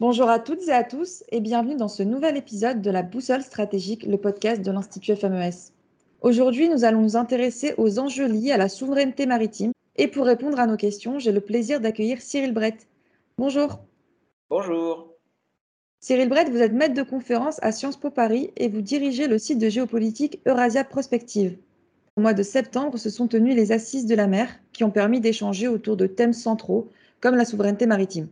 Bonjour à toutes et à tous et bienvenue dans ce nouvel épisode de la Boussole stratégique, le podcast de l'Institut FMES. Aujourd'hui, nous allons nous intéresser aux enjeux liés à la souveraineté maritime et pour répondre à nos questions, j'ai le plaisir d'accueillir Cyril Brett. Bonjour. Bonjour. Cyril Brett, vous êtes maître de conférence à Sciences Po Paris et vous dirigez le site de géopolitique Eurasia Prospective. Au mois de septembre se sont tenues les assises de la mer qui ont permis d'échanger autour de thèmes centraux comme la souveraineté maritime.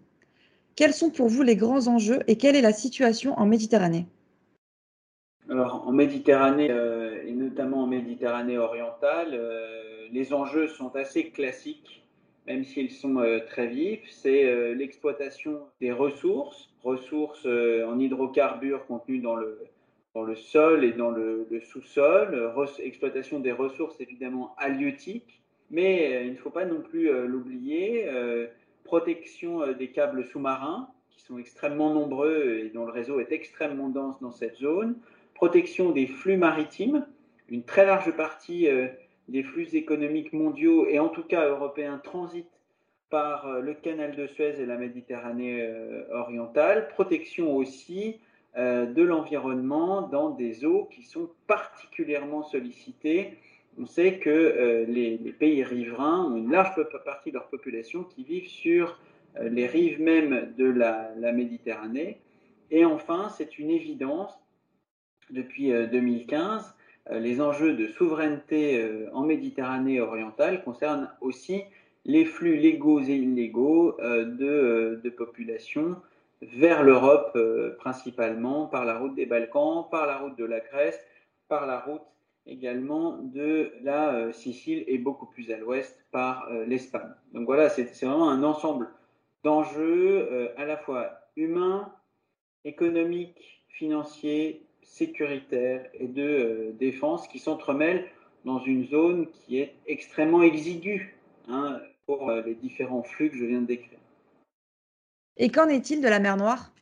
Quels sont pour vous les grands enjeux et quelle est la situation en Méditerranée? Alors en Méditerranée euh, et notamment en Méditerranée orientale, euh, les enjeux sont assez classiques, même s'ils sont euh, très vifs. C'est l'exploitation des ressources, ressources en hydrocarbures contenues dans le, dans le sol et dans le, le sous-sol, exploitation des ressources évidemment halieutiques, mais il ne faut pas non plus l'oublier protection euh, des câbles sous-marins, qui sont extrêmement nombreux et dont le réseau est extrêmement dense dans cette zone, protection des flux maritimes, une très large partie euh, des flux économiques mondiaux et en tout cas européens transitent par euh, le canal de Suez et la Méditerranée orientale, protection aussi de l'environnement dans des eaux qui sont particulièrement sollicitées on sait que euh, les, pays riverains ont une large partie de leur population qui vivent sur euh, les rives même de la, Méditerranée. Et enfin, c'est une évidence, depuis 2015, euh, les enjeux de souveraineté en Méditerranée orientale concernent aussi les flux légaux et illégaux de, de population vers l'Europe principalement par la route des Balkans, par la route de la Grèce, par la route également de la euh, Sicile et beaucoup plus à l'ouest par euh, l'Espagne. Donc voilà, c'est vraiment un ensemble d'enjeux euh, à la fois humains, économiques, financiers, sécuritaires et de défense qui s'entremêlent dans une zone qui est extrêmement exiguë hein, pour les différents flux que je viens de décrire. Et qu'en est-il de la mer Noire?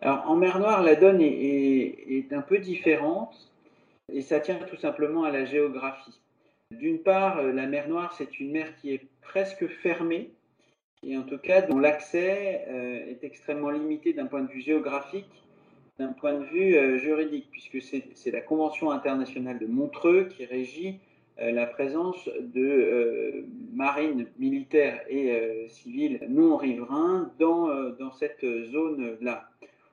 Alors en mer Noire, la donne est un peu différente et ça tient tout simplement à la géographie. D'une part, euh, la mer Noire, c'est une mer qui est presque fermée, et en tout cas dont l'accès euh, est extrêmement limité d'un point de vue géographique, d'un point de vue euh, juridique, puisque c'est la Convention internationale de Montreux qui régit la présence de marines militaires et civiles non riverains dans, dans cette zone-là.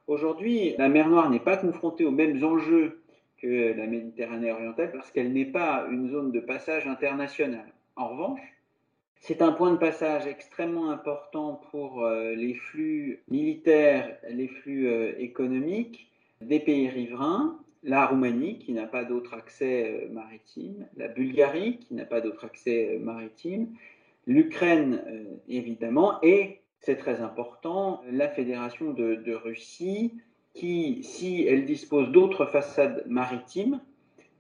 Aujourd'hui, la mer Noire n'est pas confrontée aux mêmes enjeux que la Méditerranée orientale parce qu'elle n'est pas une zone de passage international. En revanche, c'est un point de passage extrêmement important pour euh, les flux militaires, les flux euh, économiques des pays riverains, la Roumanie qui n'a pas d'autre accès euh, maritime, la Bulgarie qui n'a pas d'autre accès maritime, l'Ukraine évidemment, et c'est très important, la Fédération de Russie, qui, si elle dispose d'autres façades maritimes,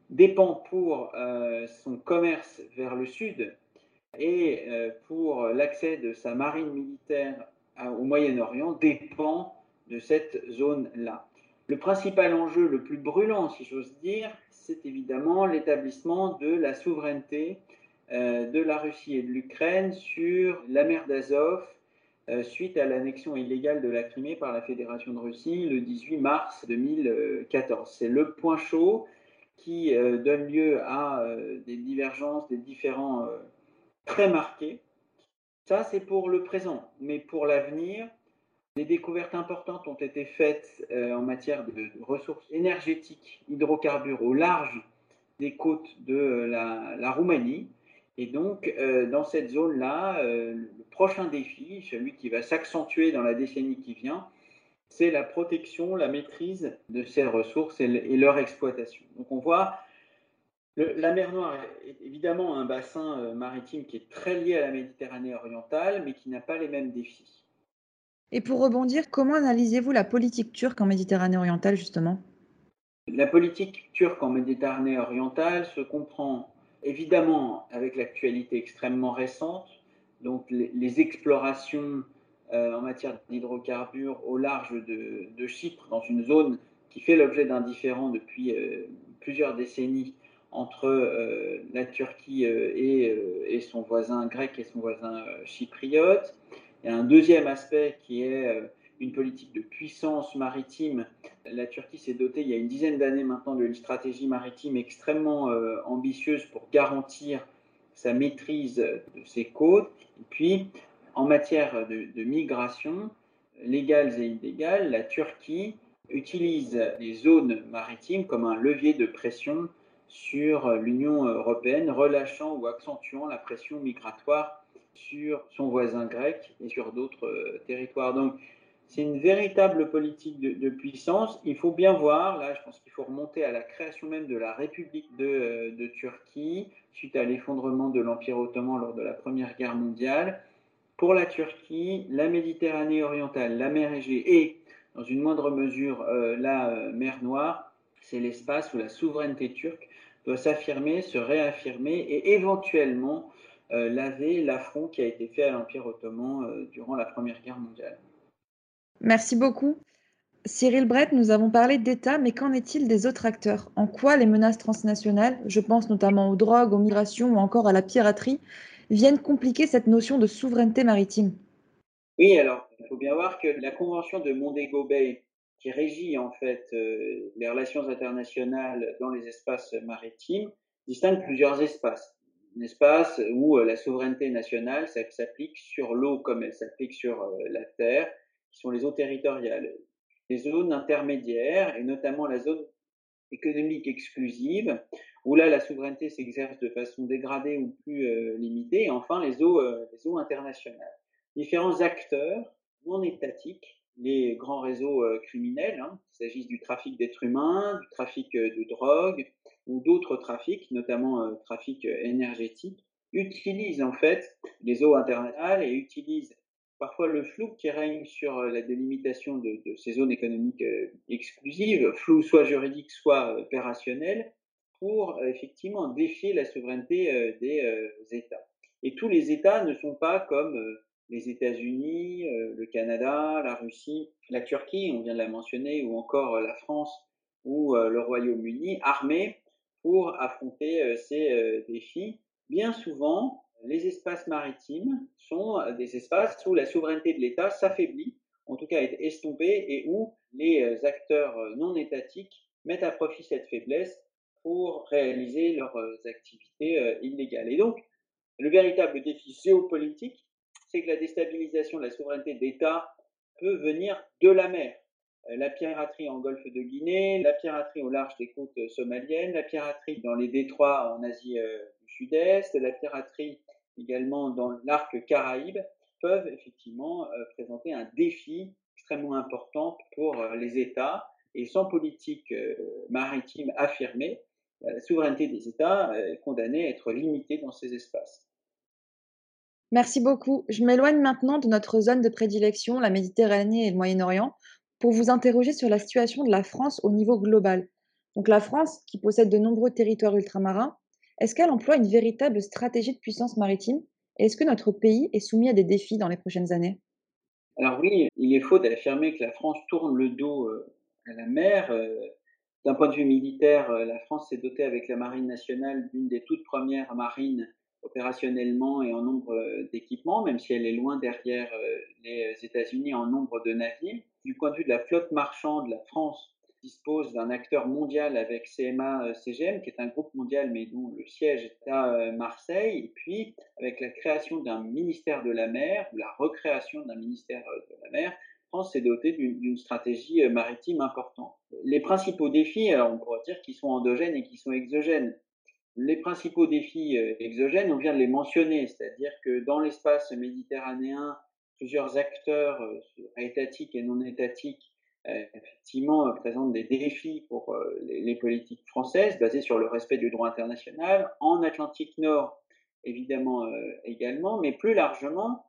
dépend pour euh, son commerce vers le sud et euh, pour l'accès de sa marine militaire au Moyen-Orient dépend de cette zone-là. Le principal enjeu le plus brûlant, si j'ose dire, c'est évidemment l'établissement de la souveraineté euh, de la Russie et de l'Ukraine sur la mer d'Azov suite à l'annexion illégale de la Crimée par la Fédération de Russie le 18 mars 2014. C'est le point chaud qui euh, donne lieu à euh, des divergences, des différends très marqués. Ça, c'est pour le présent. Mais pour l'avenir, des découvertes importantes ont été faites en matière de ressources énergétiques, hydrocarbures au large des côtes de la Roumanie. Et donc, euh, dans cette zone-là, euh, le prochain défi, celui qui va s'accentuer dans la décennie qui vient, c'est la protection, la maîtrise de ces ressources et, leur exploitation. Donc, on voit la mer Noire est évidemment un bassin euh, maritime qui est très lié à la Méditerranée orientale, mais qui n'a pas les mêmes défis. Et pour rebondir, comment analysez-vous la politique turque en Méditerranée orientale, justement? La politique turque en Méditerranée orientale se comprend évidemment, avec l'actualité extrêmement récente, donc les, explorations euh, en matière d'hydrocarbures au large de, Chypre, dans une zone qui fait l'objet d'un différend depuis euh, plusieurs décennies entre euh, la Turquie et, son voisin grec et son voisin chypriote. Il y a un deuxième aspect qui est une politique de puissance maritime. La Turquie s'est dotée il y a une dizaine d'années maintenant d'une stratégie maritime extrêmement euh, ambitieuse pour garantir sa maîtrise de ses côtes. Et puis, en matière de, de migration, légales et illégales, la Turquie utilise les zones maritimes comme un levier de pression sur l'Union européenne, relâchant ou accentuant la pression migratoire sur son voisin grec et sur d'autres euh, territoires. Donc, c'est une véritable politique de, puissance. Il faut bien voir, là, je pense qu'il faut remonter à la création même de la République de, euh, de Turquie, suite à l'effondrement de l'Empire ottoman lors de la Première Guerre mondiale. Pour la Turquie, la Méditerranée orientale, la mer Égée et, dans une moindre mesure, euh, la mer Noire, c'est l'espace où la souveraineté turque doit s'affirmer, se réaffirmer et éventuellement euh, laver l'affront qui a été fait à l'Empire ottoman euh, durant la Première Guerre mondiale. Merci beaucoup. Cyril Brett, nous avons parlé d'État, mais qu'en est-il des autres acteurs? En quoi les menaces transnationales, je pense notamment aux drogues, aux migrations ou encore à la piraterie, viennent compliquer cette notion de souveraineté maritime? Oui, alors il faut bien voir que la Convention de Montego Bay, qui régit en fait euh, les relations internationales dans les espaces maritimes, distingue plusieurs espaces. Un espace où euh, la souveraineté nationale s'applique sur l'eau comme elle s'applique sur euh, la terre, qui sont les eaux territoriales. Les zones intermédiaires, et notamment la zone économique exclusive, où là la souveraineté s'exerce de façon dégradée ou plus limitée, et enfin les eaux, les eaux internationales. Différents acteurs non étatiques les grands réseaux euh, criminels, hein, qu'il s'agisse du trafic d'êtres humains, du trafic euh, de drogue ou d'autres trafics, notamment euh, trafic énergétique, utilisent en fait les eaux internationales et utilisent parfois le flou qui règne sur la délimitation de, ces zones économiques exclusives, flou soit juridique, soit opérationnel, pour effectivement défier la souveraineté des États. Et tous les États ne sont pas comme les États-Unis, euh, le Canada, la Russie, la Turquie, on vient de la mentionner, ou encore euh, la France ou euh, le Royaume-Uni, armés pour affronter ces défis. Bien souvent, les espaces maritimes sont des espaces où la souveraineté de l'État s'affaiblit, en tout cas est estompée, et où les acteurs non étatiques mettent à profit cette faiblesse pour réaliser leurs activités illégales. Et donc, le véritable défi géopolitique, c'est que la déstabilisation de la souveraineté d'État peut venir de la mer. Euh, la piraterie en golfe de Guinée, la piraterie au large des côtes somaliennes, la piraterie dans les détroits en Asie euh, Sud-Est, la piraterie également dans l'arc caraïbe peuvent effectivement euh, présenter un défi extrêmement important pour les États. Et sans politique maritime affirmée, la souveraineté des États est condamnée à être limitée dans ces espaces. Merci beaucoup. Je m'éloigne maintenant de notre zone de prédilection, la Méditerranée et le Moyen-Orient, pour vous interroger sur la situation de la France au niveau global. Donc la France, qui possède de nombreux territoires ultramarins, est-ce qu'elle emploie une véritable stratégie de puissance maritime? Est-ce que notre pays est soumis à des défis dans les prochaines années? Alors oui, il est faux d'affirmer que la France tourne le dos euh, à la mer. Euh, d'un point de vue militaire, euh, la France s'est dotée avec la Marine nationale d'une des toutes premières marines opérationnellement et en nombre d'équipements, même si elle est loin derrière les États-Unis en nombre de navires. Du point de vue de la flotte marchande, la France dispose d'un acteur mondial avec CMA-CGM, qui est un groupe mondial mais dont le siège est à euh, Marseille, et puis avec la création d'un ministère de la mer, ou la recréation d'un ministère de la mer, France s'est dotée d'une stratégie maritime importante. Les principaux défis, on pourrait dire qu'ils sont endogènes et qui sont exogènes. Les principaux défis euh, exogènes, on vient de les mentionner, c'est-à-dire que dans l'espace méditerranéen, plusieurs acteurs euh, étatiques et non étatiques euh, effectivement présentent des défis pour les, politiques françaises basées sur le respect du droit international. En Atlantique Nord, évidemment également, mais plus largement,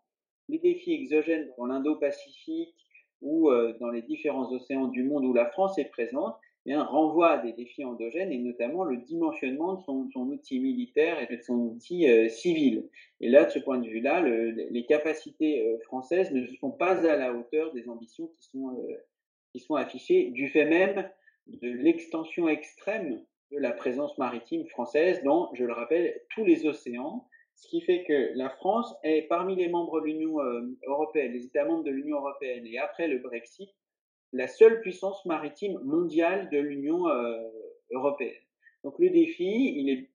les défis exogènes dans l'Indo-Pacifique ou dans les différents océans du monde où la France est présente renvoie à des défis endogènes et notamment le dimensionnement de son, outil militaire et de son outil euh, civil. Et là, de ce point de vue-là, les capacités euh, françaises ne sont pas à la hauteur des ambitions qui sont, euh, qui sont affichées du fait même de l'extension extrême de la présence maritime française dans, je le rappelle, tous les océans. Ce qui fait que la France est parmi les membres de l'Union européenne, les États membres de l'Union européenne, et après le Brexit, la seule puissance maritime mondiale de l'Union européenne. Donc le défi, il est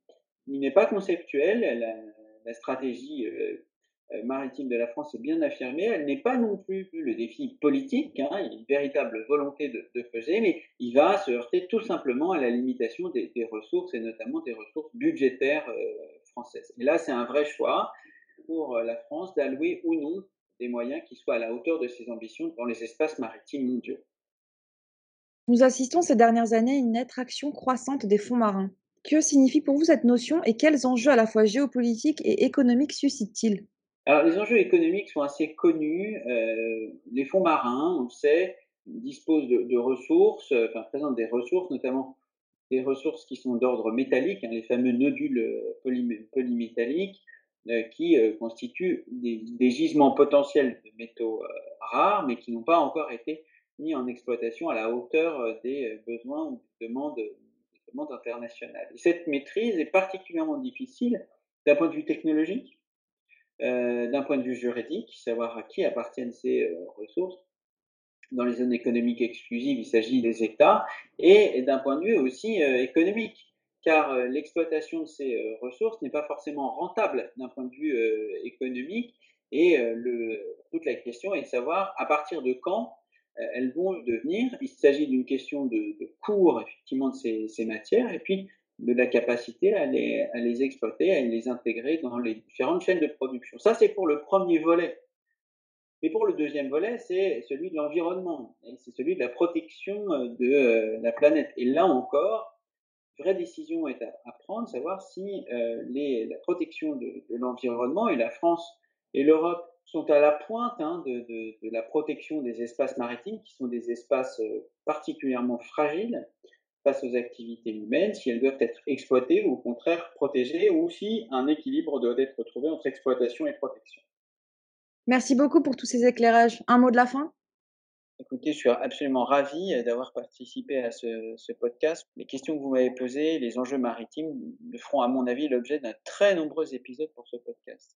il n'est pas conceptuel. La, stratégie euh, euh, maritime de la France est bien affirmée. Elle n'est pas non plus le défi politique. Hein, il y a une véritable volonté de, de faiscer, mais il va se heurter tout simplement à la limitation des, ressources et notamment des ressources budgétaires euh, françaises. Et là, c'est un vrai choix pour la France d'allouer ou non des moyens qui soient à la hauteur de ses ambitions dans les espaces maritimes mondiaux. Nous assistons ces dernières années à une attraction croissante des fonds marins. Que signifie pour vous cette notion et quels enjeux à la fois géopolitiques et économiques suscite-t-il Alors, les enjeux économiques sont assez connus. Euh, les fonds marins, on le sait, disposent de, ressources, enfin présentent des ressources, notamment des ressources qui sont d'ordre métallique, hein, les fameux nodules polymétalliques, euh, qui euh, constituent des, des, gisements potentiels de métaux euh, rares, mais qui n'ont pas encore été mis en exploitation à la hauteur euh, des besoins ou des demandes monde international. Et cette maîtrise est particulièrement difficile d'un point de vue technologique, euh, d'un point de vue juridique, savoir à qui appartiennent ces euh, ressources. Dans les zones économiques exclusives, il s'agit des États, et, d'un point de vue aussi euh, économique, car l'exploitation de ces ressources n'est pas forcément rentable d'un point de vue économique, et toute la question est de savoir à partir de quand elles vont devenir. Il s'agit d'une question de, de, cours, effectivement, de ces, ces, matières, et puis de la capacité à les, exploiter, à les intégrer dans les différentes chaînes de production. Ça, c'est pour le premier volet. Mais pour le deuxième volet, c'est celui de l'environnement, c'est celui de la protection euh, de euh, la planète. Et là encore, vraie décision est à, prendre, savoir si euh, la protection de, l'environnement, et la France et l'Europe sont à la pointe hein, de, la protection des espaces maritimes, qui sont des espaces particulièrement fragiles face aux activités humaines, si elles doivent être exploitées ou au contraire protégées, ou si un équilibre doit être trouvé entre exploitation et protection. Merci beaucoup pour tous ces éclairages. Un mot de la fin? Écoutez, je suis absolument ravi d'avoir participé à ce, ce, podcast. Les questions que vous m'avez posées, les enjeux maritimes, feront à mon avis l'objet d'un très nombreux épisode pour ce podcast.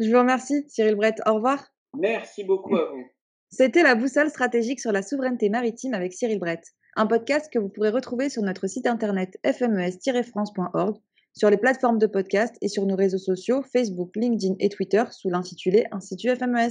Je vous remercie, Cyril Brett. Au revoir. Merci beaucoup à vous. C'était la boussole stratégique sur la souveraineté maritime avec Cyril Brett, un podcast que vous pourrez retrouver sur notre site internet fmes-france.org, sur les plateformes de podcast et sur nos réseaux sociaux Facebook, LinkedIn et Twitter sous l'intitulé Institut FMES.